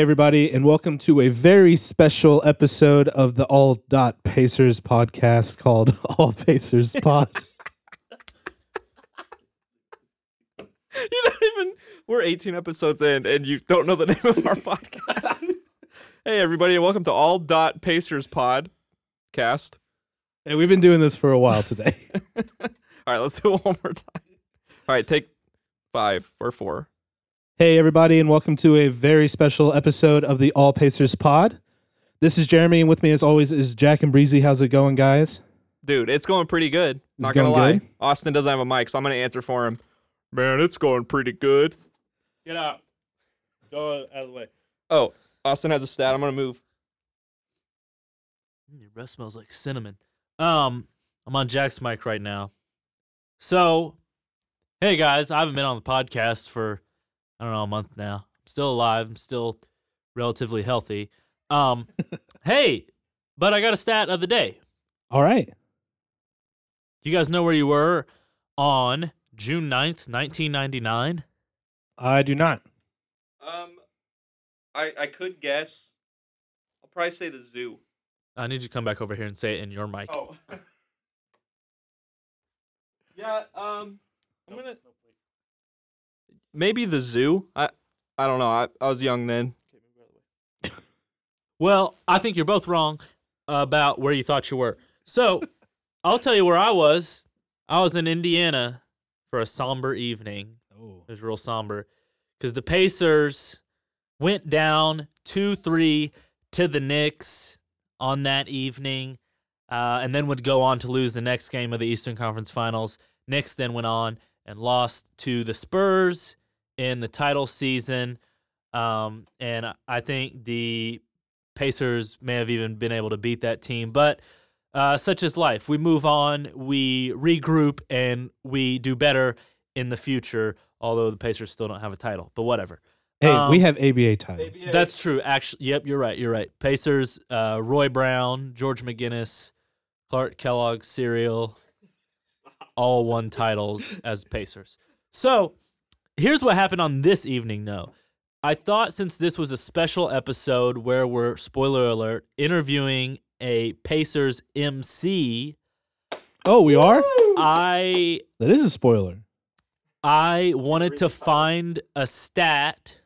everybody, and welcome to a very special episode of the All Dot Pacers podcast called All Pacers Pod. You don't even. We're 18 episodes in, and you don't know the name of our podcast. hey, everybody, and welcome to All Dot Pacers Podcast. Hey, we've been doing this for a while today. All right, let's do it one more time. All right, take five or four. Hey, everybody, and welcome to a very special episode of the All Pacers Pod. This is Jeremy, and with me, as always, is Jack and Breezy. How's it going, guys? Dude, it's going pretty good. Not it gonna lie. good? Austin doesn't have a mic, so I'm gonna answer for him. Man, it's going pretty good. Get out. Go out of the way. Oh, Austin has a stat. I'm gonna move. Mm, Your breath smells like cinnamon. Um, I'm on Jack's mic right now. So, hey guys, I haven't been on the podcast for I don't know a month now. I'm still alive. I'm still relatively healthy. Um, hey, but I got a stat of the day. All right. Do you guys know where you were on June 9th, 1999? I do not. Um, I I could guess. I'll probably say the zoo. I need you to come back over here and say it in your mic. Oh. yeah. Um, I'm gonna maybe the zoo. I I don't know. I I was young then. Well, I think you're both wrong about where you thought you were. So, I'll tell you where I was. I was in Indiana for a somber evening. Oh. It was real somber because the Pacers went down 2 3 to the Knicks on that evening uh, and then would go on to lose the next game of the Eastern Conference Finals. Knicks then went on and lost to the Spurs in the title season. Um, and I- I think the Pacers may have even been able to beat that team, but uh, such is life. We move on, we regroup, and we do better in the future. Although the Pacers still don't have a title, but whatever. Hey, we Um, have ABA titles. That's true. Actually, yep, you're right. You're right. Pacers, uh, Roy Brown, George McGinnis, Clark Kellogg, Serial, all won titles as Pacers. So here's what happened on this evening, though. I thought since this was a special episode where we're, spoiler alert, interviewing a Pacers MC, Oh, we are? I That is a spoiler. I wanted to find a stat,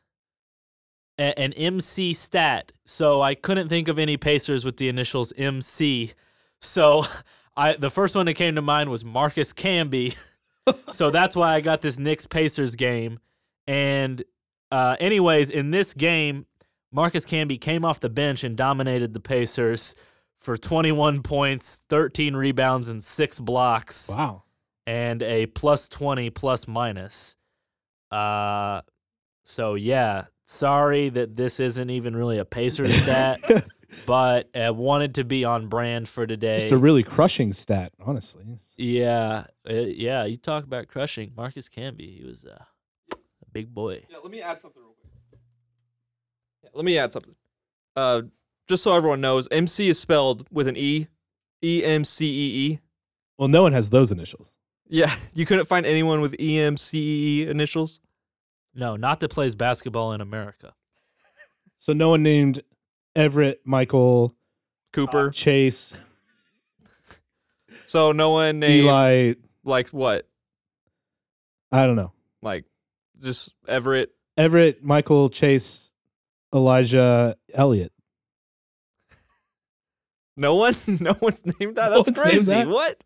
a- an MC stat. So I couldn't think of any Pacers with the initials MC. So I the first one that came to mind was Marcus Camby. so that's why I got this Knicks Pacers game. And uh, anyways, in this game, Marcus Camby came off the bench and dominated the Pacers for 21 points, 13 rebounds, and six blocks Wow. and a plus 20 plus minus. Uh so yeah, sorry that this isn't even really a Pacers stat, but I wanted to be on brand for today. Just a really crushing stat, honestly. yeah, uh, yeah, you talk about crushing. Marcus Camby, he was uh, a big boy. Yeah. Let me add something real quick. Yeah, let me add something. Uh, just so everyone knows, MC is spelled with an E, E M C E E. Well, no one has those initials. Yeah, you couldn't find anyone with E M C E E initials. No, not that plays basketball in America. So no one named Everett, Michael, Cooper. Chase, so no one named Eli. like what? I don't know. Like just Everett. Everett, Michael, Chase, Elijah, Elliott. No one, no one's named that. No That's crazy. that? What?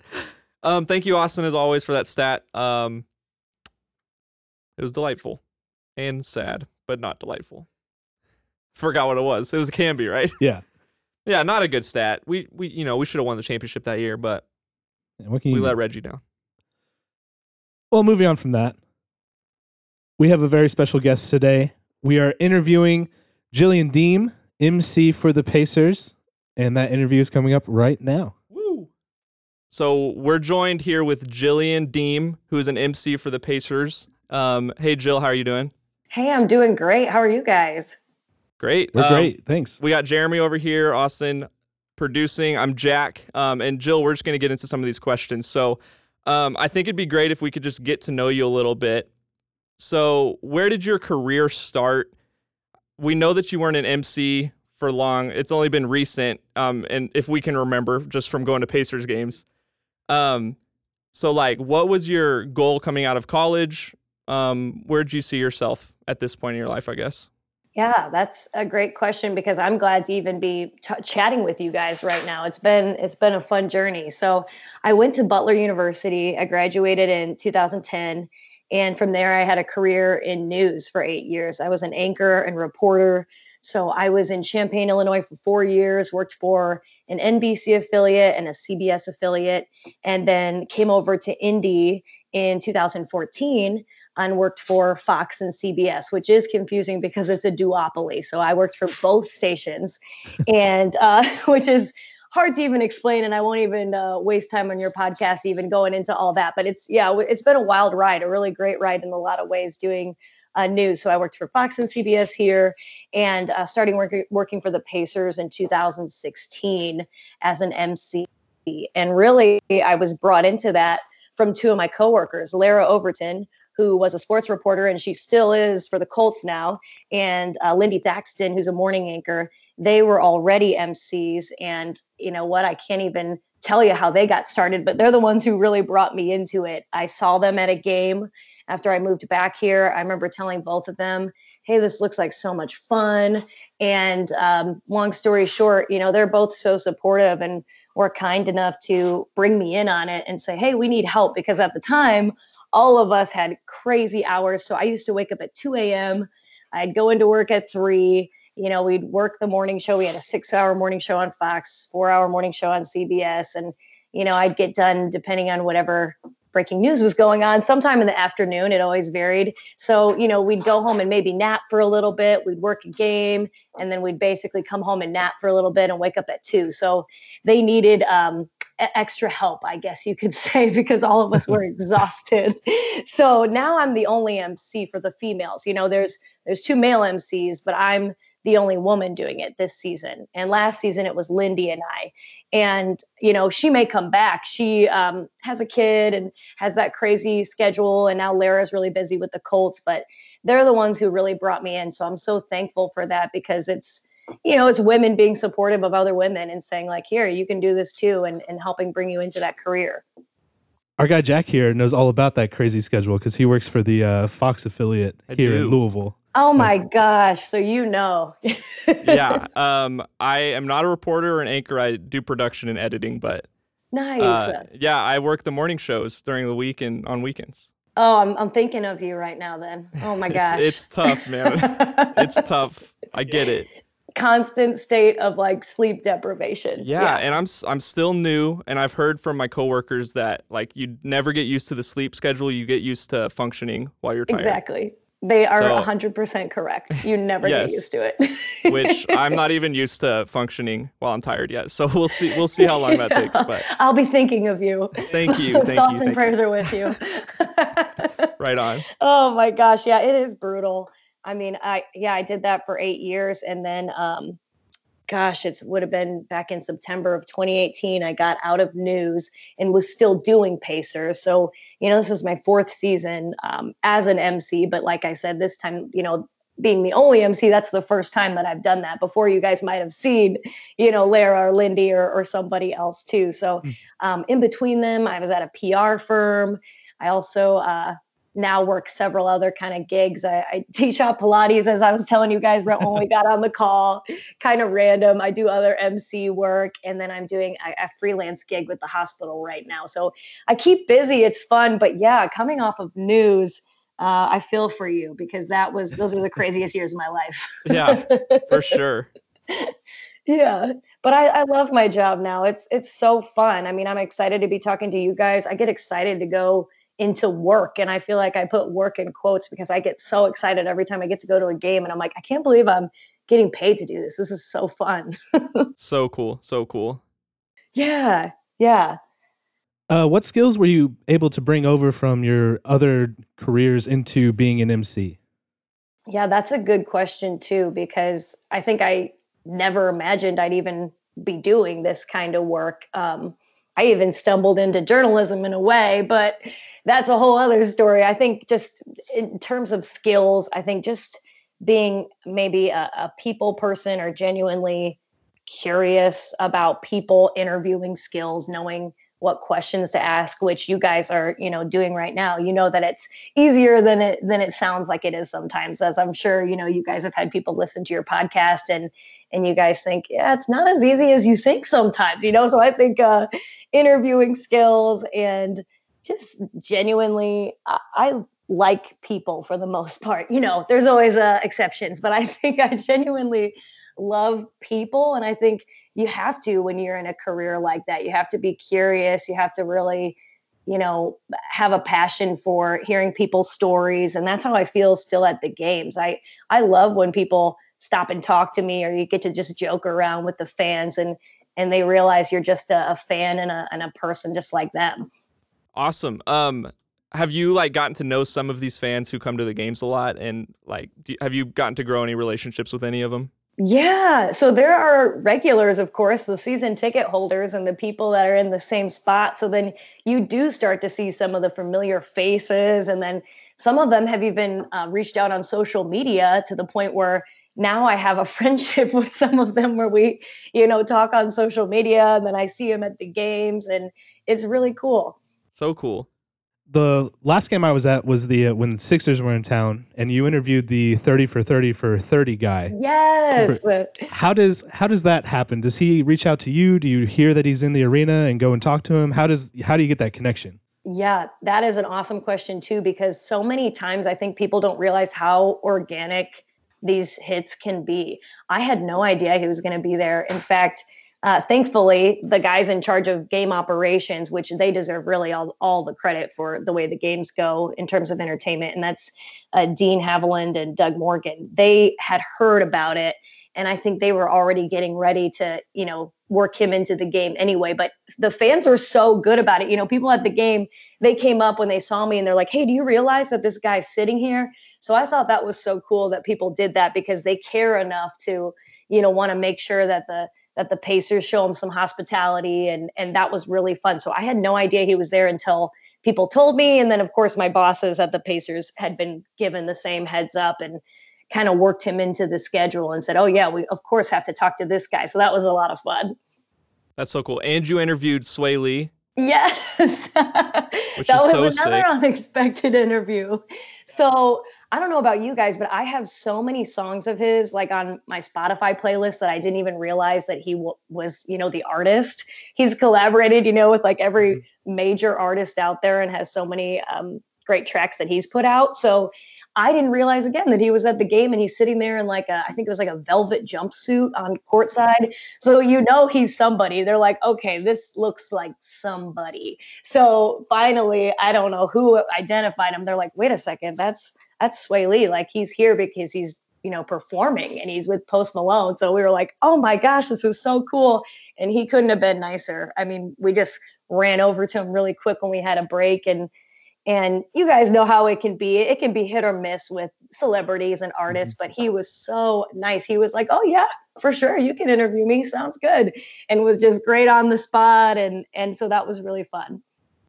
Um, thank you, Austin, as always, for that stat. Um, it was delightful and sad, but not delightful. Forgot what it was. It was a Camby, right? Yeah. yeah, not a good stat. We we you know we should have won the championship that year, but And what can we you let? Reggie down. Well, moving on from that, we have a very special guest today. We are interviewing Jillian Deem, MC for the Pacers, and that interview is coming up right now. Woo! So we're joined here with Jillian Deem, who is an MC for the Pacers. Um, hey Jill, how are you doing? Hey, I'm doing great. How are you guys? Great. We're Um, great. Thanks. We got Jeremy over here, Austin producing. I'm Jack. Um, and Jill, we're just going to get into some of these questions. So um, I think it'd be great if we could just get to know you a little bit. So, where did your career start? We know that you weren't an MC for long. It's only been recent. Um, and if we can remember just from going to Pacers games. Um, so, like, what was your goal coming out of college? Um, where did you see yourself at this point in your life, I guess? Yeah, that's a great question because I'm glad to even be t- chatting with you guys right now. It's been it's been a fun journey. So, I went to Butler University. I graduated in 2010, and from there I had a career in news for 8 years. I was an anchor and reporter. So, I was in Champaign, Illinois for 4 years, worked for an NBC affiliate and a CBS affiliate, and then came over to Indy in 2014 and worked for Fox and CBS, which is confusing because it's a duopoly. So I worked for both stations, and uh, which is hard to even explain. And I won't even uh, waste time on your podcast even going into all that. But it's yeah, it's been a wild ride, a really great ride in a lot of ways doing. Uh, news. So I worked for Fox and CBS here, and uh, starting work, working for the Pacers in 2016 as an MC. And really, I was brought into that from two of my coworkers, Larra Overton, who was a sports reporter and she still is for the Colts now, and uh, Lindy Thackston, who's a morning anchor. They were already MCs, and you know what? I can't even tell you how they got started, but they're the ones who really brought me into it. I saw them at a game after I moved back here. I remember telling both of them, hey, this looks like so much fun. And um, long story short, you know, they're both so supportive and were kind enough to bring me in on it and say, hey, we need help. Because at the time, all of us had crazy hours. So I used to wake up at 2 a.m., I'd go into work at 3. You know, we'd work the morning show. We had a six hour morning show on Fox, four hour morning show on CBS. And, you know, I'd get done depending on whatever breaking news was going on sometime in the afternoon it always varied so you know we'd go home and maybe nap for a little bit we'd work a game and then we'd basically come home and nap for a little bit and wake up at two so they needed um, extra help i guess you could say because all of us were exhausted. So now i'm the only mc for the females you know there's there's two male mcs but i'm the only woman doing it this season. And last season it was lindy and i. And you know she may come back. She um, has a kid and has that crazy schedule and now larra's really busy with the colts but they're the ones who really brought me in. So i'm so thankful for that because it's you know it's women being supportive of other women and saying like here you can do this too and, and helping bring you into that career Our guy Jack here knows all about that crazy schedule because he works for the uh, Fox affiliate I here do. in Louisville. oh my gosh so you know yeah. Um, I am not a reporter or an anchor. I do production and editing, but nice uh, yeah, I work the morning shows during the week and on weekends. oh I'm, I'm thinking of you right now then oh my gosh It's, it's tough, man. it's tough. I get it. Constant state of like sleep deprivation Yeah, and I'm I'm still new, and I've heard from my coworkers that like you never get used to the sleep schedule. You get used to functioning while you're tired. Exactly. They are So- 100% correct. You never Yes. get used to it. Which I'm not even used to functioning while I'm tired yet. So we'll see. We'll see how long that takes. But I'll be thinking of you. thank you, thank Thoughts you, and prayers you. are with you. Right on. oh my gosh. Yeah, it is brutal. I mean, I, yeah, I did that for eight years. And then, um, gosh, it would have been back in September of 2018. I got out of news and was still doing Pacers. So, you know, this is my fourth season um, as an MC. But like I said, this time, you know, being the only MC, that's the first time that I've done that. Before you guys might have seen, you know, Larra or Lindy or, or somebody else too. So, um, in between them, I was at a PR firm. I also uh, now work several other kind of gigs. I, I teach out Pilates, as I was telling you guys when we got on the call, kind of random. I do other MC work, and then I'm doing a, a freelance gig with the hospital right now. So I keep busy. It's fun, but yeah, coming off of news. Uh, I feel for you because that was those were the craziest years of my life. Yeah, for sure. yeah but I, I love my job now it's it's so fun i mean i'm excited to be talking to you guys i get excited to go into work and i feel like i put work in quotes because i get so excited every time i get to go to a game and i'm like i can't believe i'm getting paid to do this this is so fun So cool. So cool. yeah yeah Uh, what skills were you able to bring over from your other careers into being an MC? Yeah, that's a good question too, because I think I never imagined I'd even be doing this kind of work. Um, I even stumbled into journalism in a way, but that's a whole other story. I think just in terms of skills, I think just being maybe a, a people person or genuinely curious about people interviewing skills, knowing what questions to ask which you guys are you know doing right now. You know that it's easier than it than it sounds like it is sometimes as i'm sure you know you guys have had people listen to your podcast and and you guys think yeah it's not as easy as you think sometimes you know? So i think uh interviewing skills and just genuinely I, I like people for the most part you know? There's always uh, exceptions but i think i genuinely love people and i think you have to when you're in a career like that. You have to be curious. You have to really you know have a passion for hearing people's stories and that's how i feel still at the games. I i love when people stop and talk to me or you get to just joke around with the fans and and they realize you're just a, a fan and a, and a person just like them. Awesome. Um have you like gotten to know some of these fans who come to the games a lot? And like do, have you gotten to grow any relationships with any of them yeah. So there are regulars, of course, the season ticket holders and the people that are in the same spot. So then you do start to see some of the familiar faces. And then some of them have even uh, reached out on social media to the point where now I have a friendship with some of them where we, you know, talk on social media and then I see them at the games and it's really cool. So cool the last game I was at was the uh, when the Sixers were in town, and you interviewed the thirty for thirty for thirty guy. Yes. How does how does that happen? Does he reach out to you? Do you hear that he's in the arena and go and talk to him? How does how do you get that connection? Yeah, that is an awesome question too, because so many times I think people don't realize how organic these hits can be. I had no idea he was going to be there. In fact, uh, thankfully, the guys in charge of game operations, which they deserve really all, all the credit for the way the games go in terms of entertainment, and that's uh, Dean Haviland and Doug Morgan. They had heard about it, and I think they were already getting ready to, you know, work him into the game anyway. But the fans were so good about it. You know, people at the game, they came up when they saw me and they're like, "Hey, do you realize that this guy's sitting here?" So I thought that was so cool that people did that because they care enough to, you know, want to make sure that the that the Pacers show him some hospitality and and that was really fun. So I had no idea he was there until people told me and then of course my bosses at the Pacers had been given the same heads up and kind of worked him into the schedule and said, "Oh yeah, we of course have to talk to this guy." So that was a lot of fun. That's so cool. And you interviewed Swae Lee. Yes. that was so another sick. unexpected interview. So I don't know about you guys, but I have so many songs of his like on my Spotify playlist that I didn't even realize that he w- was, you know, the artist. He's collaborated, you know, with like every mm-hmm. major artist out there and has so many um, great tracks that he's put out. So I didn't realize again that he was at the game and he's sitting there in like a, I think it was like a velvet jumpsuit on courtside. So you know he's somebody. They're like, okay, this looks like somebody. So finally, I don't know who identified him. They're like, wait a second, that's that's Swae Lee. Like he's here because he's you know performing and he's with Post Malone. So we were like, oh my gosh, this is so cool. And he couldn't have been nicer. I mean, we just ran over to him really quick when we had a break and and you guys know how it can be. It can be hit or miss with celebrities and artists, mm-hmm. but he was so nice. He was like, "Oh yeah, for sure, you can interview me. Sounds good," and was just great on the spot. And and so that was really fun.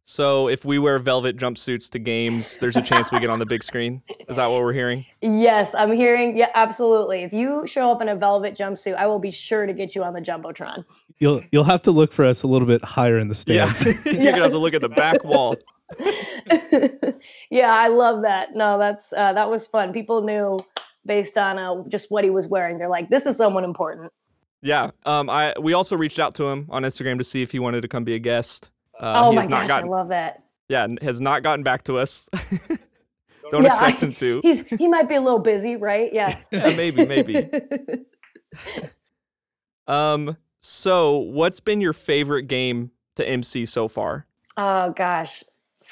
So if we wear velvet jumpsuits to games, there's a chance we get on the big screen. Is that what we're hearing? Yes, I'm hearing. Yeah, absolutely. If you show up in a velvet jumpsuit, I will be sure to get you on the jumbotron. You'll you'll have to look for us a little bit higher in the stands. Yeah. You're gonna have to look at the back wall. yeah, I love that. No, that's uh, that was fun. People knew based on uh, just what he was wearing. They're like, this is someone important. Yeah. Um. I we also reached out to him on Instagram to see if he wanted to come be a guest. Uh, oh my gosh, gotten, I love that. Yeah, has not gotten back to us. Don't yeah, expect I, him to. He's he might be a little busy, right? Yeah. yeah, maybe, maybe. um. So, what's been your favorite game to MC so far? Oh gosh,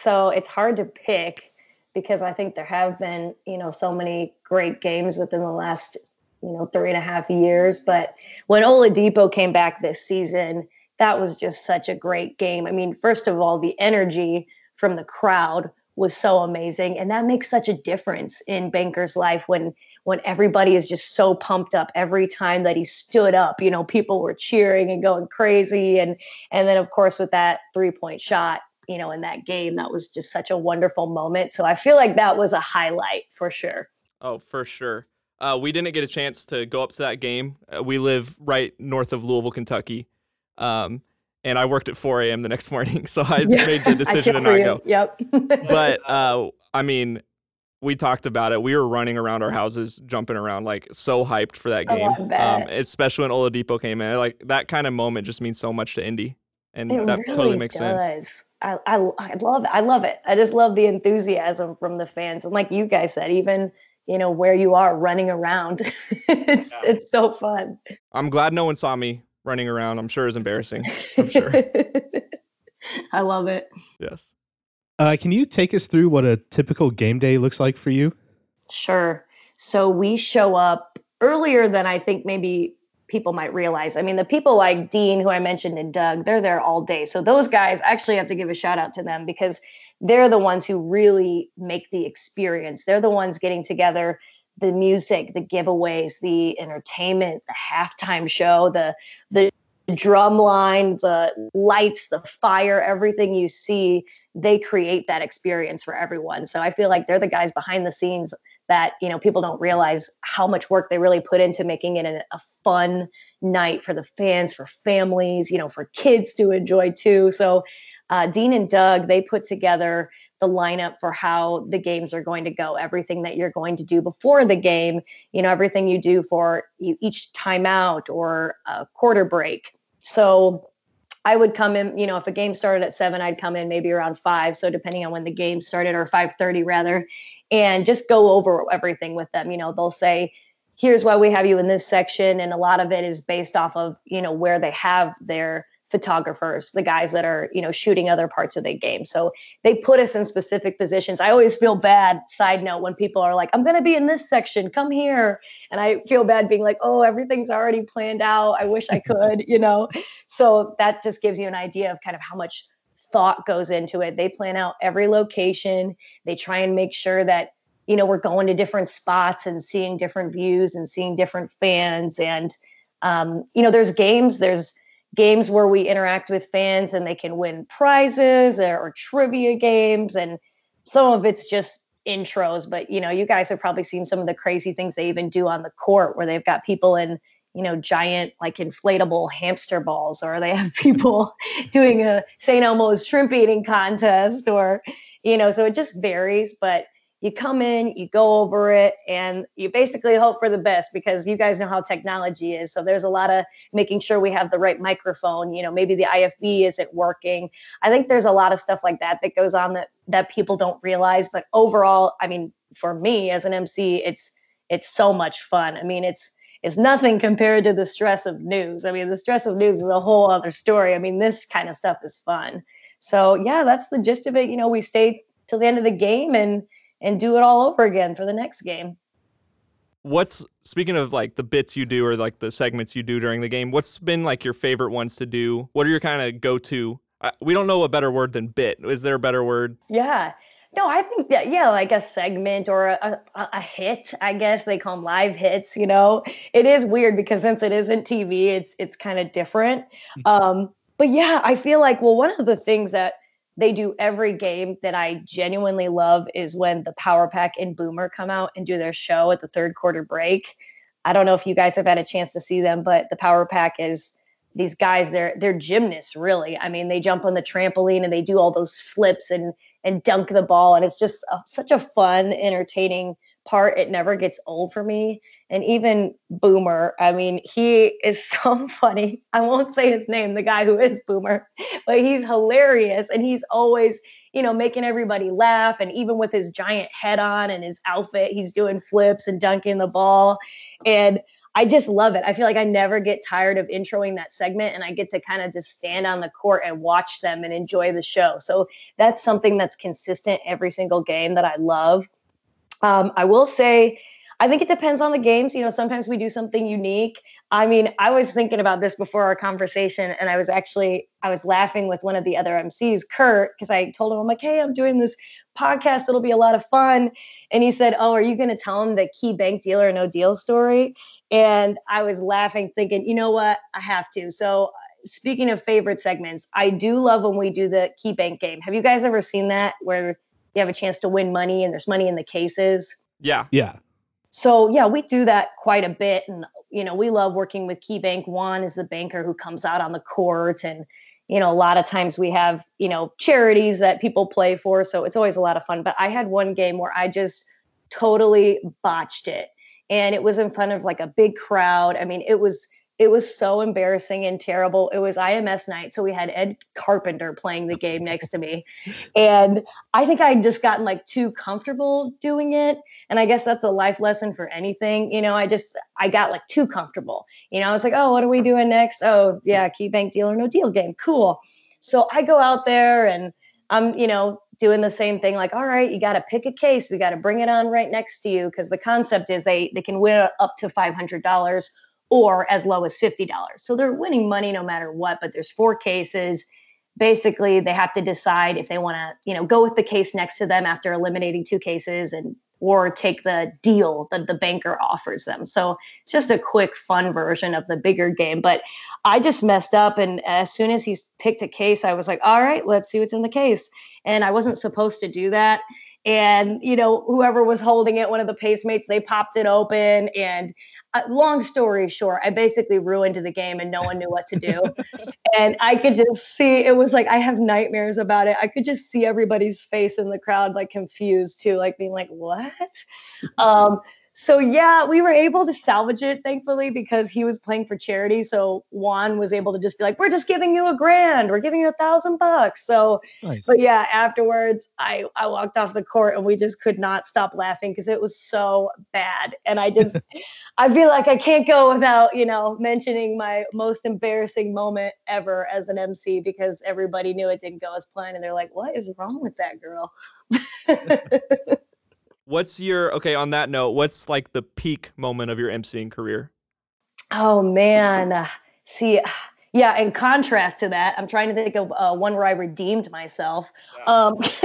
so it's hard to pick because I think there have been, you know, so many great games within the last, you know, three and a half years. But when Oladipo came back this season, that was just such a great game. I mean, first of all, the energy from the crowd was so amazing. And that makes such a difference in Bankers life when when everybody is just so pumped up every time that he stood up. You know, people were cheering and going crazy. And and then of course with that three-point shot, you know, in that game, that was just such a wonderful moment. So I feel like that was a highlight for sure. Oh, for sure. Uh, we didn't get a chance to go up to that game. Uh, we live right north of Louisville, Kentucky. Um, and I worked at 4 a.m. the next morning, so I yeah, made the decision to not go. Yep. but uh, I mean, we talked about it. We were running around our houses, jumping around, like so hyped for that game. Oh, um, especially when Oladipo came in. Like that kind of moment just means so much to Indy, and it that really totally makes does. sense. I, I I love it. I love it. I just love the enthusiasm from the fans, and like you guys said, even you know where you are running around, it's yeah. it's so fun. I'm glad no one saw me running around. I'm sure it was embarrassing. I'm sure. I love it. Yes. Uh, can you take us through what a typical game day looks like for you? Sure. So we show up earlier than I think maybe people might realize. I mean, the people like Dean, who I mentioned, and Doug, they're there all day. So those guys actually have to give a shout out to them because they're the ones who really make the experience. They're the ones getting together the music, the giveaways, the entertainment, the halftime show, the the drum line, the lights, the fire, everything you see, they create that experience for everyone. So I feel like they're the guys behind the scenes that, you know, people don't realize how much work they really put into making it a, a fun night for the fans, for families, you know, for kids to enjoy too. So uh, Dean and Doug, they put together the lineup for how the games are going to go, everything that you're going to do before the game, you know, everything you do for each timeout or a quarter break. So I would come in, you know, if a game started at seven, I'd come in maybe around five. So depending on when the game started, or five thirty rather, and just go over everything with them. You know, they'll say, "Here's why we have you in this section," and a lot of it is based off of you know where they have their photographers, the guys that are, you know, shooting other parts of the game. So they put us in specific positions. I always feel bad, side note, when people are like, I'm going to be in this section, come here. And I feel bad being like, oh, everything's already planned out. I wish I could, you know? So that just gives you an idea of kind of how much thought goes into it. They plan out every location, they try and make sure that you know we're going to different spots and seeing different views and seeing different fans. And um, you know there's games there's games where we interact with fans and they can win prizes or, or trivia games. And some of it's just intros but you know you guys have probably seen some of the crazy things they even do on the court where they've got people in you know giant like inflatable hamster balls or they have people doing a st elmo's shrimp eating contest or you know so it just varies but you come in, you go over it, and you basically hope for the best because you guys know how technology is. So there's a lot of making sure we have the right microphone. You know, maybe the IFB isn't working. I think there's a lot of stuff like that that goes on that that people don't realize. But overall, I mean, for me as an MC, it's it's so much fun. I mean, it's it's nothing compared to the stress of news. I mean, the stress of news is a whole other story. I mean, this kind of stuff is fun. So yeah, that's the gist of it. You know, we stay till the end of the game and and do it all over again for the next game. What's speaking of like the bits you do or like the segments you do during the game? What's been like your favorite ones to do? What are your kind of go to? We don't know a better word than bit. Is there a better word? Yeah. No, I think that yeah, like a segment or a, a, a, hit. I guess they call them live hits. You know, it is weird because since it isn't TV, it's it's kind of different. Mm-hmm. Um, but yeah, I feel like well, one of the things that they do every game that I genuinely love is when the Power Pack and Boomer come out and do their show at the third quarter break. I don't know if you guys have had a chance to see them, but the Power Pack is these guys they're they're gymnasts really i mean they jump on the trampoline and they do all those flips and and dunk the ball and it's just a, such a fun entertaining part. It never gets old for me. And even boomer i mean he is so funny. I won't say his name the guy who is boomer but he's hilarious and he's always you know making everybody laugh and even with his giant head on and his outfit he's doing flips and dunking the ball. And I just love it. I feel like I never get tired of introing that segment and I get to kind of just stand on the court and watch them and enjoy the show. So that's something that's consistent every single game that I love. Um, I will say, I think it depends on the games. You know, sometimes we do something unique. I mean, I was thinking about this before our conversation, and I was actually I was laughing with one of the other MCs, Kurt, because I told him I'm like, hey, I'm doing this podcast. It'll be a lot of fun. And he said, Oh, are you going to tell him the KeyBank deal or no deal story? And I was laughing, thinking, you know what, I have to. So speaking of favorite segments, I do love when we do the KeyBank game. Have you guys ever seen that where you have a chance to win money and there's money in the cases? Yeah. Yeah. So yeah, we do that quite a bit. And you know, we love working with KeyBank. Juan is the banker who comes out on the court and you know, a lot of times we have, you know, charities that people play for. So it's always a lot of fun. But I had one game where I just totally botched it. And it was in front of like a big crowd. I mean, it was it was so embarrassing and terrible. It was IMS night. So we had Ed Carpenter playing the game next to me. And I think I'd just gotten like too comfortable doing it. And I guess that's a life lesson for anything. You know, I just, I got like too comfortable. You know, I was like, oh, what are we doing next? Oh, yeah, KeyBank deal or no deal game. Cool. So I go out there and I'm, you know, doing the same thing like all right you got to pick a case we got to bring it on right next to you because the concept is they they can win up to $500 or as low as $50. So they're winning money no matter what, but there's four cases. Basically, they have to decide if they want to, you know, go with the case next to them after eliminating two cases and or take the deal that the banker offers them. So it's just a quick, fun version of the bigger game. But I just messed up. And as soon as he picked a case, I was like, all right, let's see what's in the case. And I wasn't supposed to do that. And, you know, whoever was holding it, one of the pacemates, they popped it open. And uh, long story short, I basically ruined the game and no one knew what to do. and I could just see it was like I have nightmares about it. I could just see everybody's face in the crowd like confused too, like being like, "What?" Um, so yeah, we were able to salvage it thankfully because he was playing for charity. So Juan was able to just be like, "We're just giving you a grand. We're giving you a thousand bucks." So, nice. but yeah, afterwards, I I walked off the court and we just could not stop laughing because it was so bad. And I just I feel like I can't go without you know mentioning my most embarrassing moment ever as an MC because everybody knew it didn't go as planned and they're like, "What is wrong with that girl?" What's your okay? On that note, what's like the peak moment of your emceeing career? Oh man, see, yeah. In contrast to that, I'm trying to think of uh, one where I redeemed myself. Um,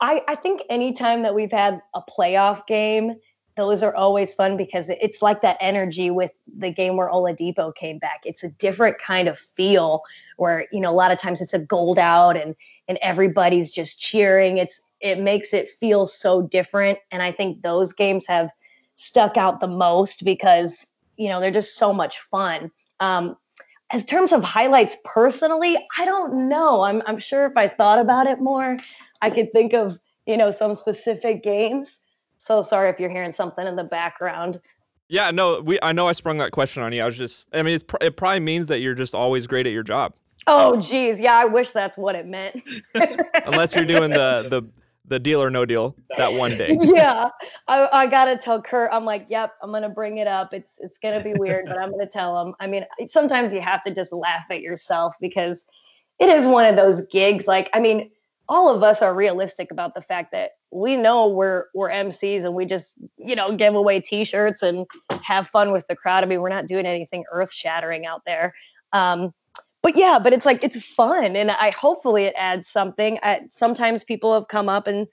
I I think anytime that we've had a playoff game, those are always fun because it's like that energy with the game where Oladipo came back. It's a different kind of feel where you know a lot of times it's a gold out and and everybody's just cheering. It's it makes it feel so different. And I think those games have stuck out the most because, you know, they're just so much fun. Um, as terms of highlights personally, I don't know. I'm, I'm sure if I thought about it more, I could think of, you know, some specific games. So sorry if you're hearing something in the background. Yeah, no, we. I know I sprung that question on you. I was just. I mean, it's, it probably means that you're just always great at your job. Oh, geez, yeah. I wish that's what it meant. Unless you're doing the the the deal or no deal that one day. yeah, I, I gotta tell Kurt. I'm like, yep, I'm gonna bring it up. It's it's gonna be weird, but I'm gonna tell him. I mean, sometimes you have to just laugh at yourself because it is one of those gigs. Like, I mean, all of us are realistic about the fact that we know we're we're MCs and we just you know give away T-shirts and have fun with the crowd. I mean, we're not doing anything earth shattering out there. Um, but yeah, but it's like it's fun, and I hopefully it adds something. I, sometimes people have come up and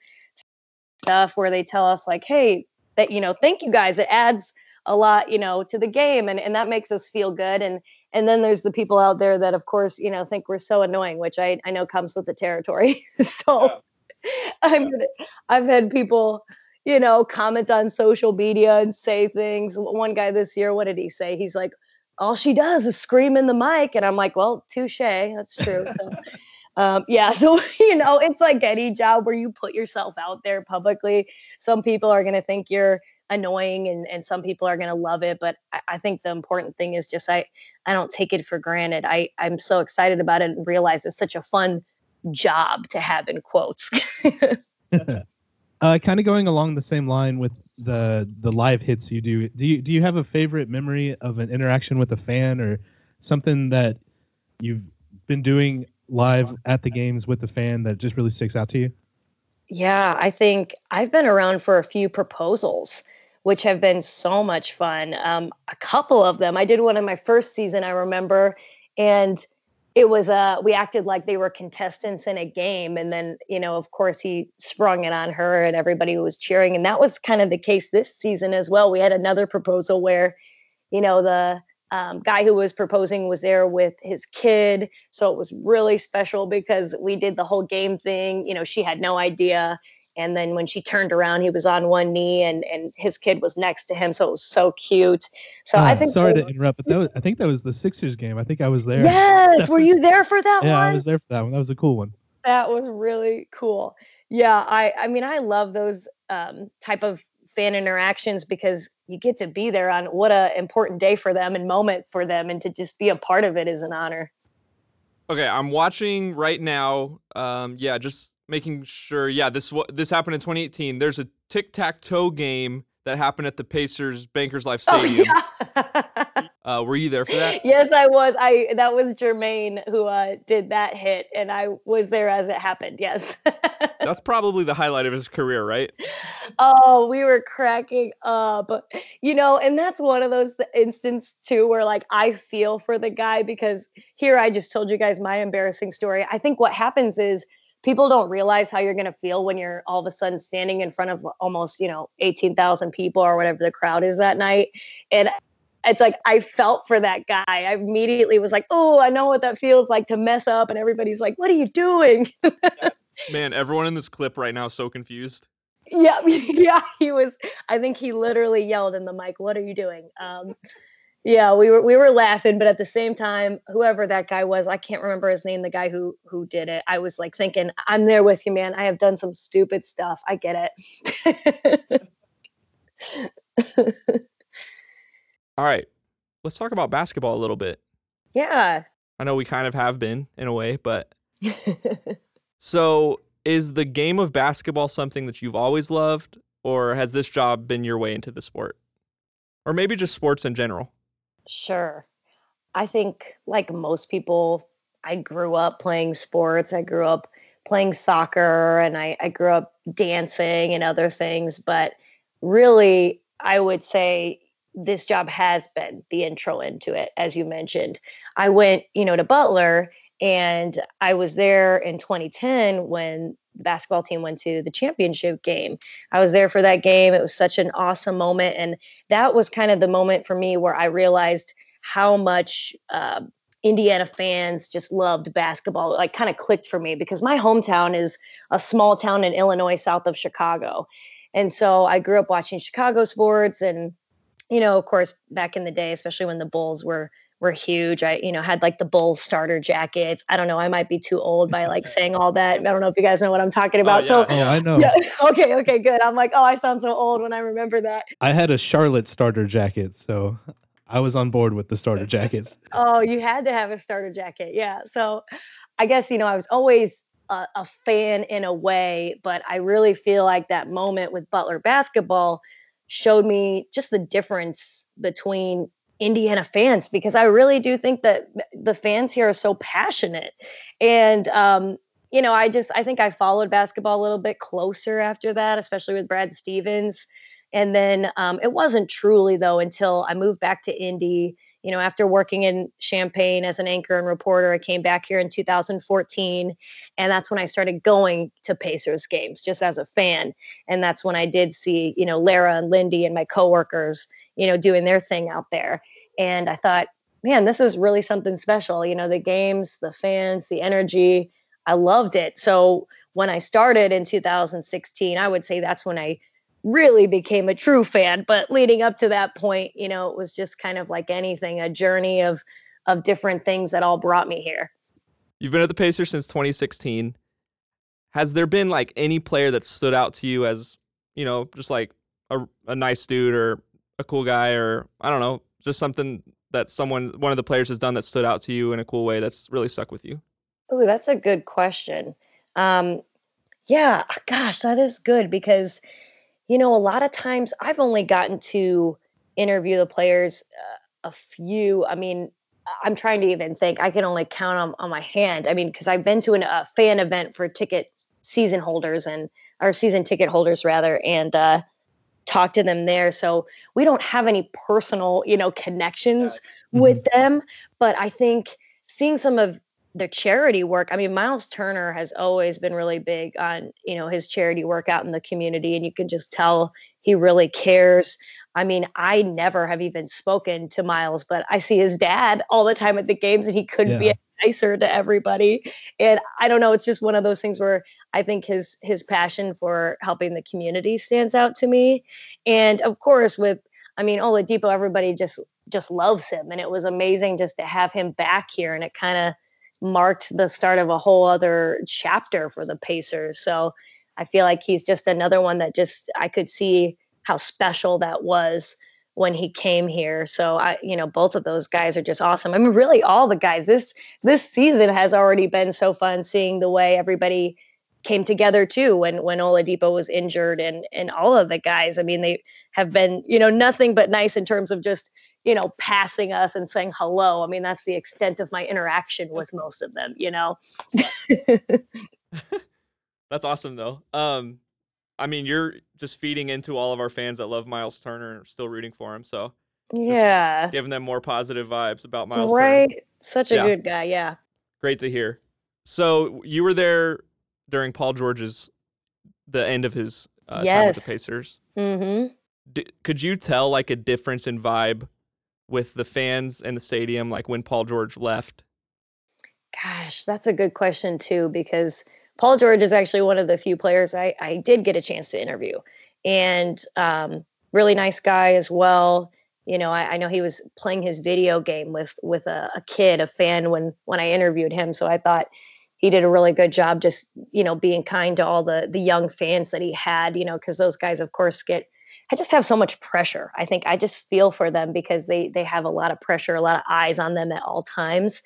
stuff where they tell us like, hey, that you know, thank you guys. It adds a lot, you know, to the game, and and that makes us feel good. And and then there's the people out there that, of course, you know, think we're so annoying, which I I know comes with the territory. so yeah. I mean, I've had people you know, comment on social media and say things. One guy this year, what did he say? He's like, all she does is scream in the mic. And I'm like, well, touche. That's true. So, um, yeah. So, you know, it's like any job where you put yourself out there publicly. Some people are going to think you're annoying and, and some people are going to love it. But I, I, think the important thing is just, I, I don't take it for granted. I, I'm so excited about it and realize it's such a fun job to have in quotes. uh, kind of going along the same line with the the live hits you do. Do you do you have a favorite memory of an interaction with a fan or something that you've been doing live at the games with the fan that just really sticks out to you? Yeah, I think I've been around for a few proposals which have been so much fun. Um, a couple of them. I did one in my first season, I remember, and it was uh we acted like they were contestants in a game and then you know of course he sprung it on her and everybody was cheering and that was kind of the case this season as well. We had another proposal where you know the um, guy who was proposing was there with his kid so it was really special because we did the whole game thing you know she had no idea and then when she turned around he was on one knee and and his kid was next to him so it was so cute so i Ah, think sorry they- to interrupt, but that was, I think that was the Sixers game. I think I was there. yes were you there for that yeah, one I was there for that one. That was a cool one. that was really cool yeah i i mean i love those um type of fan interactions because you get to be there on what a important day for them and moment for them and to just be a part of it is an honor Okay, I'm watching right now. Um, yeah, just making sure. Yeah, this this happened in 2018. There's a tic tac toe game that happened at the Pacers Bankers Life Stadium. oh yeah uh, were you there for that? yes i was i that was jermaine who uh did that hit and i was there as it happened yes That's probably the highlight of his career, right? Oh, we were cracking up. You know, and that's one of those th- instances too where like I feel for the guy because here I just told you guys my embarrassing story. I think what happens is people don't realize how you're going to feel when you're all of a sudden standing in front of almost, you know, 18,000 people or whatever the crowd is that night. And it's like I felt for that guy. I immediately was like, "Oh, I know what that feels like to mess up." And everybody's like, "What are you doing?" Man, everyone in this clip right now is so confused. yeah yeah he was i think he literally yelled in the mic what are you doing um yeah we were we were laughing but at the same time whoever that guy was i can't remember his name the guy who who did it i was like thinking i'm there with you man i have done some stupid stuff i get it All right, let's talk about basketball a little bit. yeah I know we kind of have been in a way, but so is the game of basketball something that you've always loved, or has this job been your way into the sport? Or maybe just sports in general? Sure. I think, like most people, I grew up playing sports. I grew up playing soccer and I, I grew up dancing and other things. But really, I would say this job has been the intro into it, as you mentioned. I went, you know, to Butler and I was there in 2010 when basketball team went to the championship game. I was there for that game. It was such an awesome moment. And that was kind of the moment for me where I realized how much uh, Indiana fans just loved basketball. Like kind of clicked for me because my hometown is a small town in Illinois, south of Chicago, and so I grew up watching Chicago sports. And you know, of course, back in the day, especially when the Bulls were were huge, I you know had like the Bulls starter jackets. I don't know, I might be too old by like saying all that. I don't know if you guys know what I'm talking oh, about. So. Oh, I know. Yeah. Okay. Okay. Good. I'm like, oh, I sound so old when I remember that. I had a Charlotte starter jacket, so I was on board with the starter jackets. Oh, you had to have a starter jacket. Yeah. So I guess, you know, I was always a, a fan in a way, but I really feel like that moment with Butler basketball showed me just the difference between Indiana fans because I really do think that the fans here are so passionate. And, um, you know, I just, I think I followed basketball a little bit closer after that, especially with Brad Stevens. And then um, it wasn't truly, though, until I moved back to Indy you know, after working in Champaign as an anchor and reporter, I came back here in 2014. And that's when I started going to Pacers games just as a fan. And that's when I did see, you know, Larra and Lindy and my coworkers, you know, doing their thing out there. And I thought, man, this is really something special. You know, the games, the fans, the energy. I loved it. So when I started in 2016, I would say that's when I really became a true fan but leading up to that point you know it was just kind of like anything a journey of of different things that all brought me here You've been at the Pacers since 2016. Has there been like any player that stood out to you as, you know, just like a, a nice dude or a cool guy or I don't know, just something that someone one of the players has done that stood out to you in a cool way that's really stuck with you? oh that's a good question um yeah gosh that is good because you know a lot of times i've only gotten to interview the players uh, a few i mean i'm trying to even think i can only count on, on my hand i mean because i've been to an, a fan event for ticket season holders and or season ticket holders rather and uh talk to them there. So we don't have any personal, you know, connections with mm-hmm. them. But I think seeing some of their charity work, I mean, Miles Turner has always been really big on, you know, his charity work out in the community. And you can just tell he really cares. I mean, I never have even spoken to Miles, but I see his dad all the time at the games and he couldn't Yeah. be nicer to everybody. And I don't know, it's just one of those things where I think his his passion for helping the community stands out to me. And of course with I mean, Oladipo, everybody just just loves him and it was amazing just to have him back here and it kind of marked the start of a whole other chapter for the Pacers. So I feel like he's just another one that just I could see how special that was when he came here. So I, you know, both of those guys are just awesome. I mean, really all the guys. This this season has already been so fun seeing the way everybody came together too when when Oladipo was injured and and all of the guys. I mean, they have been, you know, nothing but nice in terms of just, you know, passing us and saying hello. I mean, that's the extent of my interaction with most of them, you know. That's awesome though. Um, I mean, you're just feeding into all of our fans that love Miles Turner and are still rooting for him. So yeah. giving them more positive vibes about Miles Turner. Right. Such a Yeah. good guy. Yeah. Great to hear. So you were there during Paul George's the end of his uh, time with the Pacers. Mm-hmm. D- could you tell like a difference in vibe with the fans in the stadium, like when Paul George left? Gosh, that's a good question too, because Paul George is actually one of the few players I, I did get a chance to interview, and um, really nice guy as well. You know, I, I know he was playing his video game with with a, a kid, a fan when when I interviewed him. So I thought he did a really good job, just you know, being kind to all the the young fans that he had. You know, because those guys, of course, get I just have so much pressure. I think I just feel for them because they they have a lot of pressure, a lot of eyes on them at all times.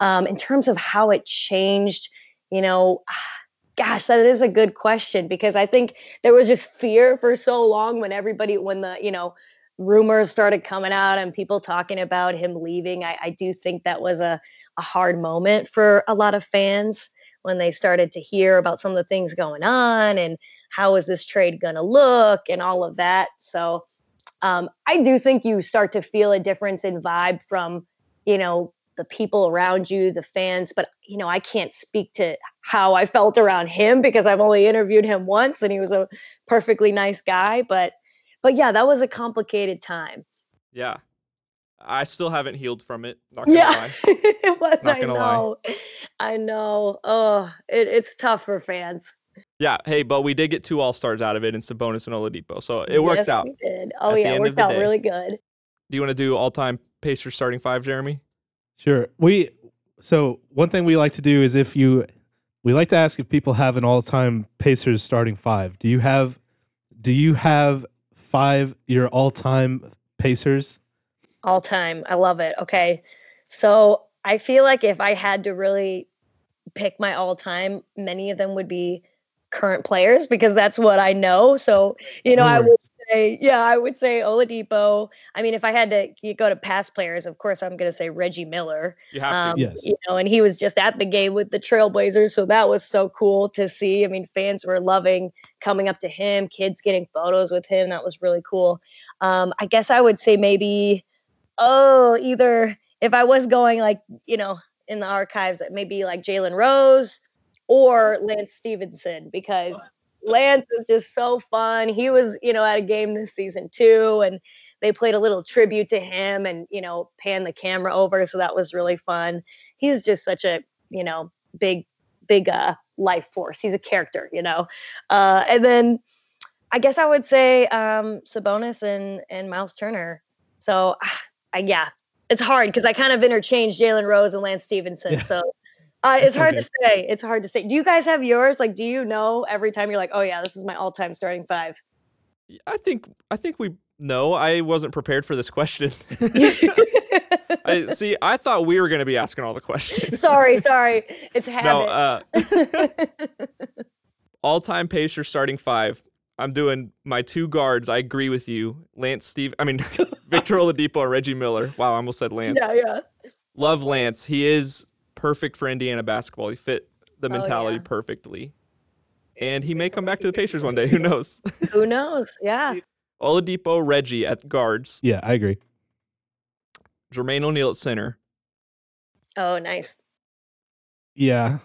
Um, in terms of how it changed, you know, gosh, that is a good question because I think there was just fear for so long when everybody, when the, you know, rumors started coming out and people talking about him leaving. I, I do think that was a, a hard moment for a lot of fans when they started to hear about some of the things going on and how is this trade going to look and all of that. So um, I do think you start to feel a difference in vibe from, you know, the people around you, the fans. But, you know, I can't speak to how I felt around him because I've only interviewed him once and he was a perfectly nice guy. But, but yeah, that was a complicated time. Yeah. I still haven't healed from it. Not gonna Yeah, lie. it was. Not I gonna lie. know. I know. Oh, it, it's tough for fans. Yeah. Hey, but we did get two All Stars out of it in Sabonis and Oladipo, so it worked Yes, out. we did. Oh yeah, it worked out day. really good. Do you want to do all time Pacers starting five, Jeremy? Sure. We so one thing we like to do is if you we like to ask if people have an all-time Pacers starting five. Do you have do you have five your all-time Pacers? all time. I love it. Okay. So I feel like if I had to really pick my all time, many of them would be current players because that's what I know. So, you know, I Sure. Would say, yeah, I would say Oladipo. I mean, if I had to y- go to past players, of course, I'm going to say Reggie Miller. You have Um, to. Yes. You know, and he was just at the game with the Trailblazers. So that was so cool to see. I mean, fans were loving coming up to him, kids getting photos with him. That was really cool. Um, I guess I would say maybe, oh, either if I was going like, you know, in the archives, maybe like Jalen Rose or Lance Stephenson, because Lance is just so fun. He was, you know, at a game this season too, and they played a little tribute to him and, you know, pan the camera over. So that was really fun. He's just such a, you know, big, big uh life force. He's a character, you know. Uh and then I guess I would say um Sabonis and and Miles Turner. So I, yeah, it's hard because I kind of interchanged Jalen Rose and Lance Stephenson. Yeah. So uh, it's hard Okay. to say. It's hard to say. Do you guys have yours? Like, do you know every time you're like, oh yeah, this is my all-time starting five? I think I think we know. I wasn't prepared for this question. I see. I thought we were going to be asking all the questions. sorry, sorry. It's No, uh, all-time Pacers starting five. I'm doing my two guards. I agree with you, Lance Steve. I mean, Victor Oladipo and Reggie Miller. Wow, I almost said Lance. yeah, yeah. Love Lance. He is perfect for Indiana basketball. He fit the Oh, mentality yeah. perfectly, and he may come back to the Pacers one day. Who knows? Who knows? Yeah. Oladipo, Reggie at guards, Yeah, I agree. Jermaine O'Neal at center. Oh, nice. Yeah,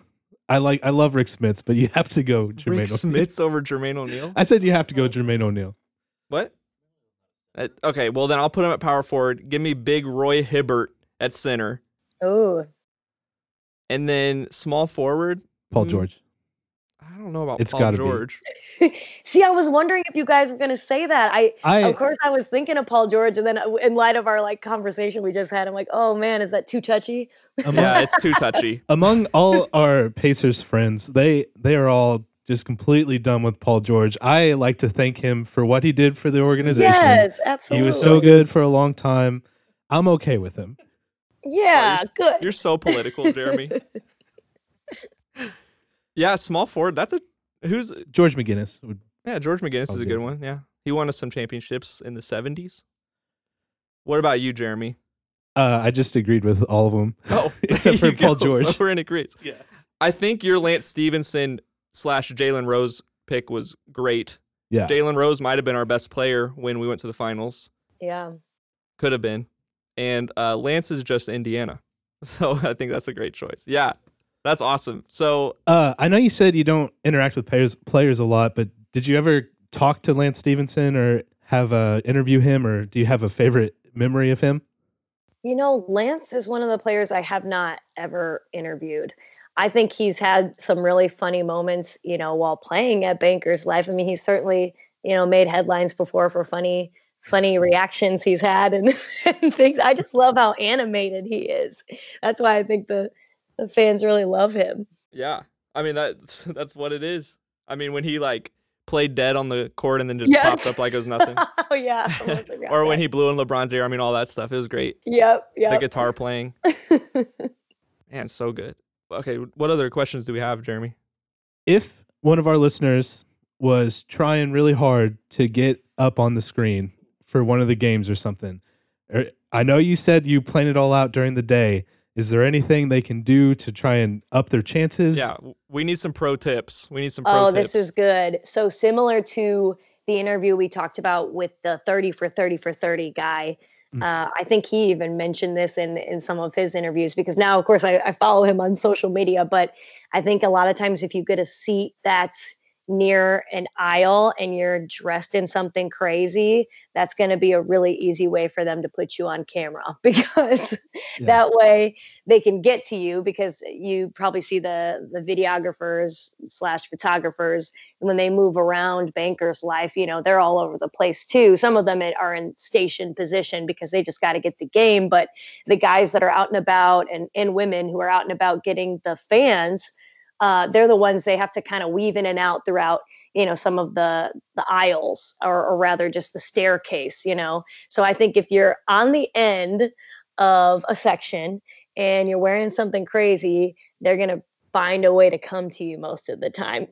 I like I love Rick Smits, but you have to go Jermaine. Rick O'Neal. Smits over Jermaine O'Neal. I said you have to go Jermaine O'Neal. What? Uh, okay, well then I'll put him at power forward. Give me big Roy Hibbert at center, Oh, and then small forward. Paul mm, George. I don't know about It's Paul gotta. George. see, I was wondering if you guys were going to say that. I, I of course, I was thinking of Paul George, and then uh, in light of our like conversation we just had, I'm like, oh man, is that too touchy? among, Yeah, it's too touchy. among all our Pacers friends, they they are all just completely done with Paul George. I like to thank him for what he did for the organization. Yes, absolutely. he was so good for a long time. I'm okay with him. Yeah, you're- good. You're so political, Jeremy. yeah, small forward. That's a who's George McGinnis would yeah. George McGinnis is a good. good one. Yeah, he won us some championships in the '70s. What about you, Jeremy? uh, I just agreed with all of them. Oh, except for Paul go. So George. we're in agreement. Yeah. I think your Lance Stephenson slash Jalen Rose pick was great. Yeah. Jalen Rose might have been our best player when we went to the finals. yeah. Could have been. And uh, Lance is just Indiana. So I think that's a great choice. Yeah. That's awesome. So Uh, I know you said you don't interact with players players a lot, but did you ever talk to Lance Stephenson or have a interview him, or do you have a favorite memory of him? You know, Lance is one of the players I have not ever interviewed. I think he's had some really funny moments, you know, while playing at Bankers Life. I mean, he's certainly, you know, made headlines before for funny, funny reactions he's had and, and things. I just love how animated he is. That's why I think the the fans really love him. yeah. I mean that's that's what it is. I mean when he like played dead on the court and then just Yes. popped up like it was nothing. oh yeah. I almost or when he blew in LeBron's ear. I mean all that stuff. It was great. Yep. The guitar playing. Man, so good. Okay, what other questions do we have, Jeremy? If one of our listeners was trying really hard to get up on the screen for one of the games or something, I know you said you plan it all out during the day. Is there anything they can do to try and up their chances? Yeah, we need some pro tips. We need some pro Oh, tips. this is good. So similar to the interview we talked about with the 30 for 30 for 30 guy. Mm. Uh, I think he even mentioned this in in some of his interviews because now, of course, I, I follow him on social media. But I think a lot of times, if you get a seat that's near an aisle and you're dressed in something crazy, that's going to be a really easy way for them to put you on camera because Yeah. that way they can get to you because you probably see the the videographers slash photographers and when they move around bankers life you know they're all over the place too some of them eh, are in station position because they just got to get the game but the guys that are out and about and and women who are out and about getting the fans uh, they're the ones they have to kind of weave in and out throughout you know some of the the aisles or, or rather just the staircase you know so i think if you're on the end of a section and you're wearing something crazy they're going to find a way to come to you most of the time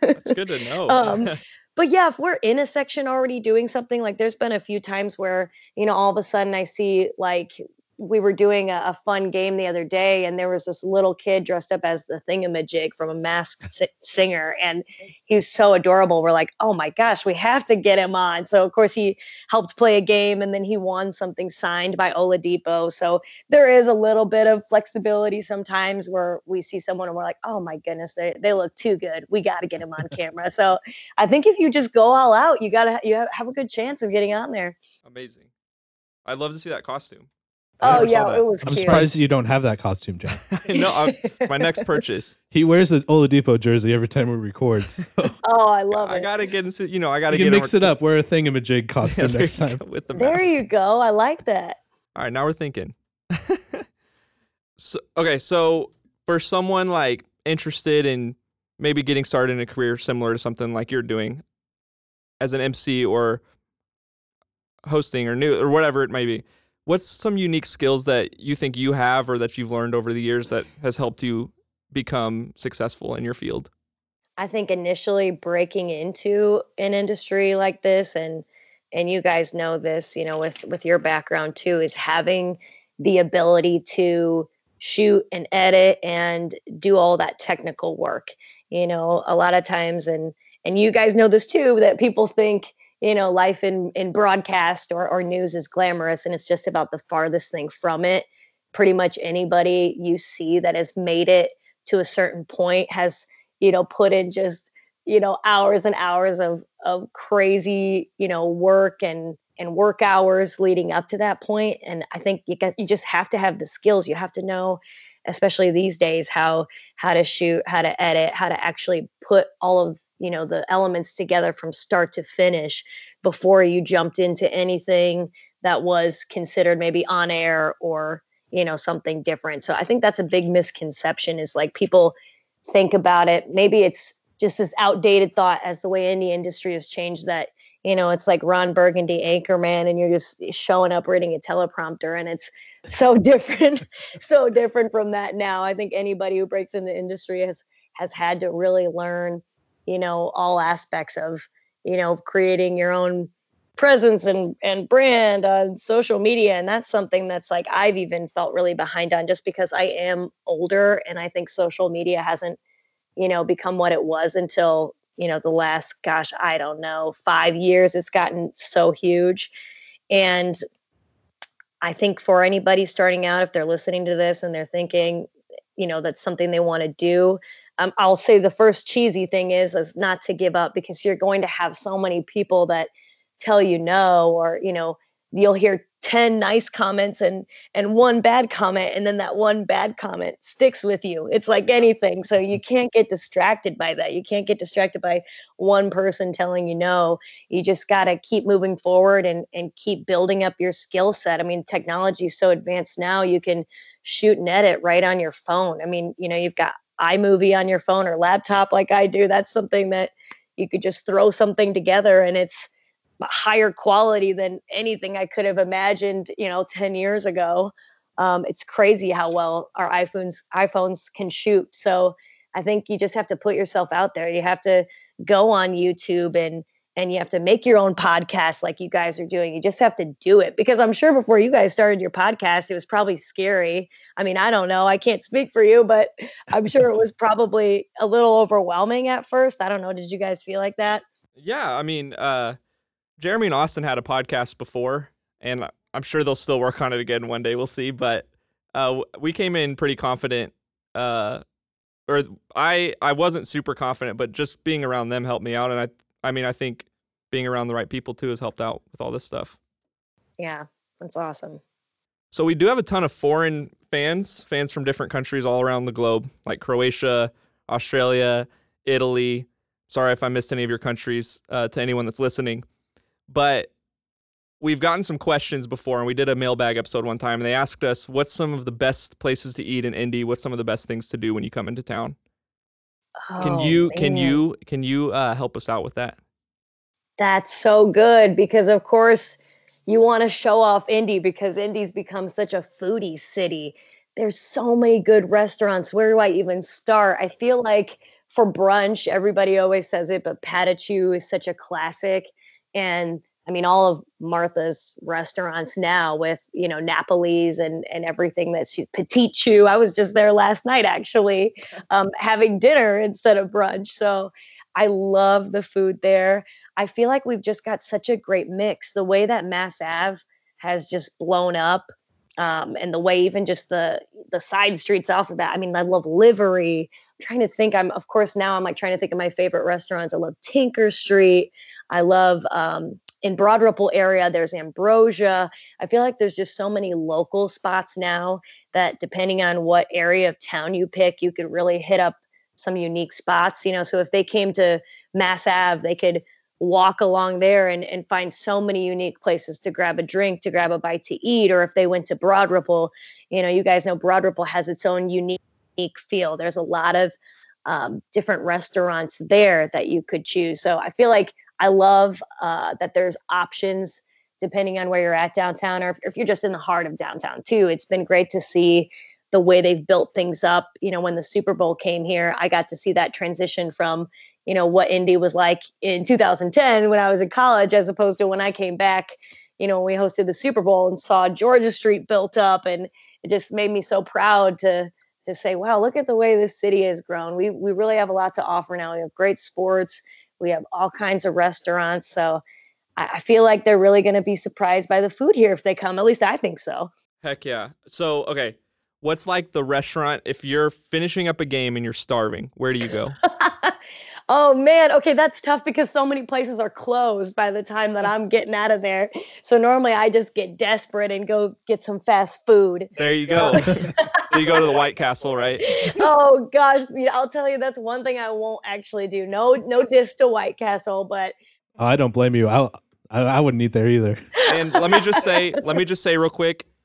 That's good to know. Um, but yeah, if we're in a section already doing something, like there's been a few times where, you know, all of a sudden I see like we were doing a, a fun game the other day and there was this little kid dressed up as the thingamajig from a masked si- singer and he was so adorable. We're like, oh my gosh, we have to get him on. So of course he helped play a game and then he won something signed by Oladipo. So there is a little bit of flexibility sometimes where we see someone and we're like, oh my goodness, they, they look too good. We got to get him on camera. So I think if you just go all out, you gotta you have, have a good chance of getting on there. Amazing. I'd love to see that costume. I Oh yeah, that. it was I'm cute. surprised you don't have that costume, John. no, I'm, my next purchase. He wears an Oladipo jersey every time we record. So oh, I love I it. I gotta get into, you know, I gotta you get can mix over- it up. Wear a thingamajig Yeah, costume there next time. with the there mask. you go. I like that. All right, now we're thinking. so, okay, so for someone like interested in maybe getting started in a career similar to something like you're doing as an MC or hosting or new or whatever it may be, what's some unique skills that you think you have or that you've learned over the years that has helped you become successful in your field? I think initially breaking into an industry like this and and you guys know this, you know, with with your background too, is having the ability to shoot and edit and do all that technical work. You know, a lot of times and and you guys know this too that people think you know life in in broadcast or, or news is glamorous and it's just about the farthest thing from it. Pretty much anybody you see that has made it to a certain point has you know put in just you know hours and hours of of crazy you know work and and work hours leading up to that point. And i think you get you just have to have the skills. You have to know especially these days how how to shoot how to edit how to actually put all of you know the elements together from start to finish before you jumped into anything that was considered maybe on air or you know something different. So i think that's a big misconception is like people think about it. Maybe it's just this outdated thought as the way indie industry has changed that you know it's like ron burgundy anchorman and you're just showing up reading a teleprompter and it's so different so different from that now. I think anybody who breaks in the industry has has had to really learn you know all aspects of you know creating your own presence and and brand on social media and that's something that's like I've even felt really behind on just because I am older and I think social media hasn't you know become what it was until you know the last gosh I don't know 5 years it's gotten so huge. And I think for anybody starting out if they're listening to this and they're thinking you know that's something they want to do um, I'll say the first cheesy thing is is not to give up because you're going to have so many people that tell you no or you know you'll hear 10 nice comments and and one bad comment and then that one bad comment sticks with you. It's like anything. So you can't get distracted by that. You can't get distracted by one person telling you no. You just got to keep moving forward and and keep building up your skill set. I mean technology is so advanced now you can shoot and edit right on your phone. I mean you know you've got iMovie on your phone or laptop like I do, that's something that you could just throw something together and it's higher quality than anything I could have imagined, you know, 10 years ago. Um, it's crazy how well our iPhones iPhones can shoot. So I think you just have to put yourself out there. You have to go on YouTube and and you have to make your own podcast like you guys are doing. You just have to do it because I'm sure before you guys started your podcast, it was probably scary. I mean, I don't know. I can't speak for you, but I'm sure it was probably a little overwhelming at first. I don't know. Did you guys feel like that? Yeah. I mean, uh, Jeremy and Austin had a podcast before, and I'm sure they'll still work on it again one day. We'll see. But uh, we came in pretty confident. Uh, or I I wasn't super confident, but just being around them helped me out, and I I mean, I think being around the right people too has helped out with all this stuff. Yeah, that's awesome. So we do have a ton of foreign fans, fans from different countries all around the globe, like Croatia, Australia, Italy. Sorry if I missed any of your countries uh, to anyone that's listening, but we've gotten some questions before, and we did a mailbag episode one time, and they asked us what's some of the best places to eat in Indy. What's some of the best things to do when you come into town? can Oh, you can you can you uh, help us out with that? That's so good because, of course, you want to show off Indy because Indy's become such a foodie city. There's so many good restaurants. Where do I even start? I feel like for brunch, everybody always says it, but Patachou is such a classic. And I mean, all of Martha's restaurants now with, you know, Napolese and, and everything that's Petite Chou. I was just there last night, actually, um, having dinner instead of brunch. So I love the food there. I feel like we've just got such a great mix. The way that Mass Ave has just blown up, um, and the way even just the the side streets off of that. I mean, I love Livery. I'm trying to think. I'm of course now I'm like trying to think of my favorite restaurants. I love Tinker Street. I love um, in Broad Ripple area. There's Ambrosia. I feel like there's just so many local spots now that depending on what area of town you pick, you could really hit up some unique spots. You know, so if they came to Mass Ave, they could walk along there and, and find so many unique places to grab a drink, to grab a bite to eat. Or if they went to Broad Ripple, you know, you guys know Broad Ripple has its own unique feel. There's a lot of um, different restaurants there that you could choose. So I feel like I love uh, that there's options depending on where you're at downtown or if, if you're just in the heart of downtown too. It's been great to see the way they've built things up. You know, when the Super Bowl came here, I got to see that transition from, you know, what Indy was like in 2010 when I was in college, as opposed to when I came back, you know, when we hosted the Super Bowl and saw Georgia Street built up. And it just made me so proud to to say, wow, look at the way this city has grown. We we really have a lot to offer now. We have great sports. We have all kinds of restaurants. So I, feel like they're really going to be surprised by the food here if they come. At least I think so. Heck yeah. So, okay. What's like the restaurant if you're finishing up a game and you're starving? Where do you go? oh man, okay, that's tough because so many places are closed by the time that I'm getting out of there. So normally I just get desperate and go get some fast food. There you go. so you go to the White Castle, right? oh gosh, I'll tell you that's one thing I won't actually do. No, no diss to White Castle, but Oh, I don't blame you. I, I I wouldn't eat there either. And let me just say, let me just say real quick, w-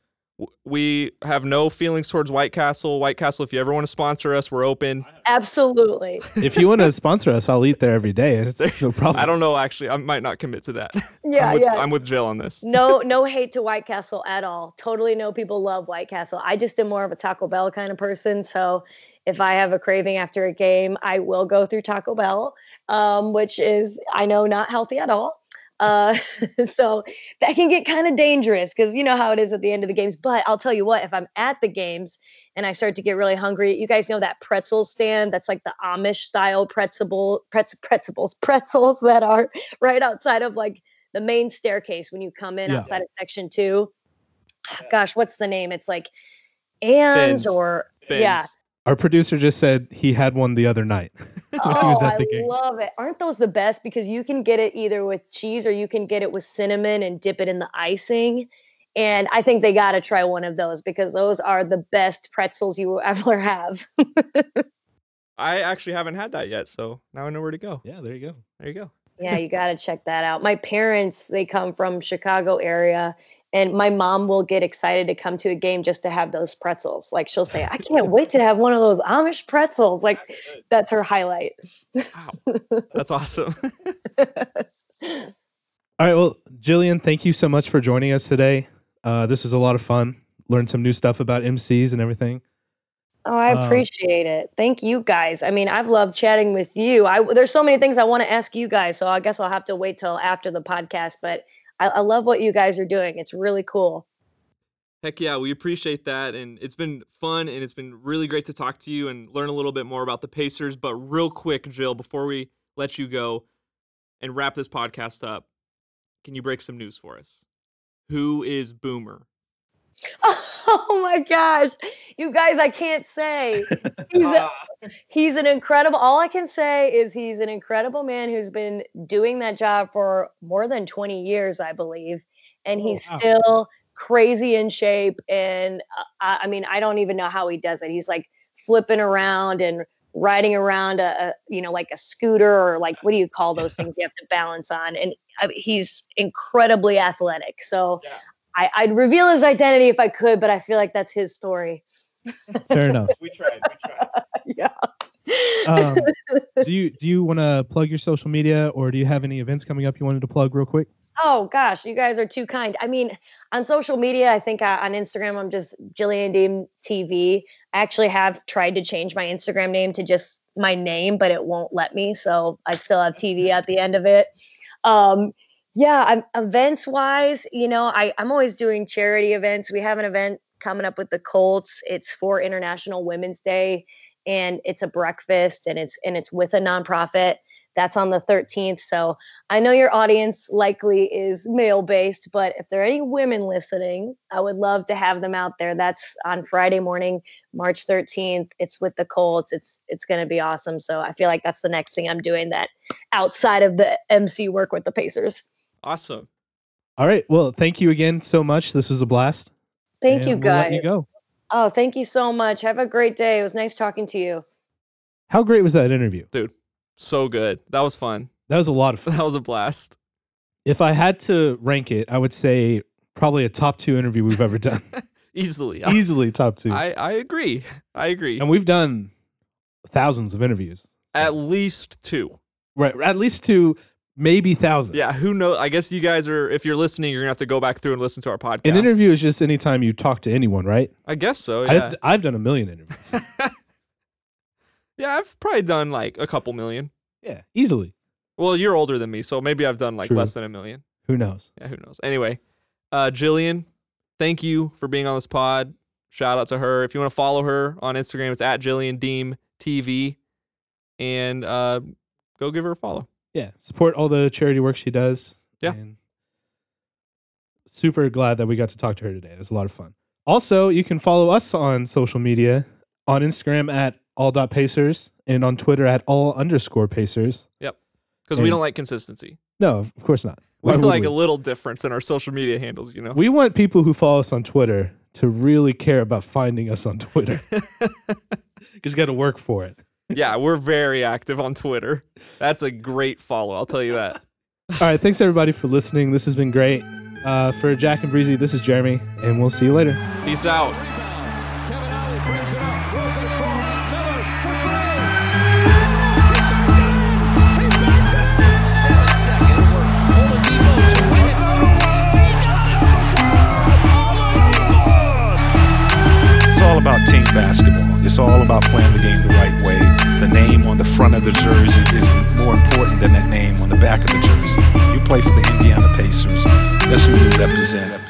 we have no feelings towards White Castle. White Castle, if you ever want to sponsor us, we're open. absolutely. if you want to sponsor us, I'll eat there every day. It's no problem. I don't know, actually, I might not commit to that. Yeah, I'm with, yeah. I'm with Jill on this. no no hate to white castle at all totally know people love white castle i just am more of a taco bell kind of person so if i have a craving after a game i will go through taco bell um, which is i know not healthy at all uh, so that can get kind of dangerous because you know how it is at the end of the games but i'll tell you what if i'm at the games and i start to get really hungry you guys know that pretzel stand that's like the amish style pretzel pretz, pretzels pretzels that are right outside of like the main staircase when you come in Yeah. outside of section two. Gosh, what's the name? It's like Ann's Ben's. or Ben's. yeah. Our producer just said he had one the other night. when he Oh, was at I game. love it. Aren't those the best? Because you can get it either with cheese or you can get it with cinnamon and dip it in the icing. And I think they got to try one of those because those are the best pretzels you will ever have. I actually haven't had that yet, so now I know where to go. Yeah, there you go. There you go. Yeah, you got to check that out. My parents, they come from Chicago area and my mom will get excited to come to a game just to have those pretzels. Like she'll say, "I can't wait to have one of those Amish pretzels." Like that's her highlight. Wow. That's awesome. All right. Well, Jillian, thank you so much for joining us today. Uh, this was a lot of fun. Learned some new stuff about MCs and everything. Oh, I Um, appreciate it. Thank you guys. I mean, I've loved chatting with you. I there's so many things I want to ask you guys, so I guess I'll have to wait till after the podcast. But I, I love what you guys are doing. It's really cool. Heck yeah, we appreciate that. And it's been fun and it's been really great to talk to you and learn a little bit more about the Pacers. But real quick, Jill, before we let you go and wrap this podcast up, can you break some news for us? Who is Boomer? Oh my gosh, you guys! I can't say. He's a, he's an incredible. All I can say is he's an incredible man who's been doing that job for more than 20 years, I believe, and Oh, he's wow. still crazy in shape. And uh, I, I mean, I don't even know how he does it. He's like flipping around and riding around a, a you know like a scooter or like what do you call those things you have to balance on and I, he's incredibly athletic so Yeah. I, I'd reveal his identity if I could, but I feel like that's his story. Fair enough. We tried. We tried. yeah. Um, do you do you want to plug your social media, or do you have any events coming up you wanted to plug real quick? Oh gosh, you guys are too kind. I mean, on social media, I think uh, on Instagram, I'm just Jillian Deem TV. I actually have tried to change my Instagram name to just my name, but it won't let me. So I still have TV at the end of it. Um, yeah, I'm events wise, you know, I, I'm always doing charity events. We have an event coming up with the Colts. It's for International Women's Day and it's a breakfast and it's and it's with a nonprofit. That's on the 13th. So I know your audience likely is male based, but if there are any women listening, I would love to have them out there. That's on Friday morning, March 13th. It's with the Colts. It's it's going to be awesome. So I feel like that's the next thing I'm doing that outside of the MC work with the Pacers. Awesome. All right. Well, thank you again so much. This was a blast. Thank and you we'll let guys. you go. Oh, thank you so much. Have a great day. It was nice talking to you. How great was that interview? Dude, so good. That was fun. That was a lot of fun. That was a blast. If I had to rank it, I would say probably a top two interview we've ever done. Easily. Easily top two. I, I agree. I agree. and we've done thousands of interviews. At least two. Right. At least two, maybe thousands. Yeah, who knows? I guess you guys are, if you're listening, you're going to have to go back through and listen to our podcast. An interview is just anytime you talk to anyone, right? I guess so, yeah. I've, I've done a million interviews. yeah, I've probably done like a couple million. yeah, easily. Well, you're older than me, so maybe I've done like True. less than a million. Who knows? Yeah, who knows? Anyway, uh, Jillian, thank you for being on this pod. Shout out to her. If you want to follow her on Instagram, it's at Jillian Deem TV, and uh, go give her a follow. Yeah. Support all the charity work she does. Yeah. And super glad that we got to talk to her today. It was a lot of fun. Also, you can follow us on social media on Instagram at all.pacers and on Twitter at all underscore pacers. Yep. Because we don't like consistency. No, of course not. We Why like we? a little difference in our social media handles, you know? We want people who follow us on Twitter to really care about finding us on Twitter. Because you got to work for it. Yeah, we're very active on Twitter. That's a great follow, I'll tell you that. All right. Thanks, everybody, for listening. This has been great. Uh, for Jack and Breezy, this is Jeremy, and we'll see you later. Peace out. Kevin Ollie brings it up, throws it across. Miller for three. He banks it. Seven seconds. Oladipo to win it. It's all about team basketball. It's all about playing the game the right way. The name on the front of the jersey is more important than that name on the back of the jersey. You play for the Indiana Pacers. That's who you represent.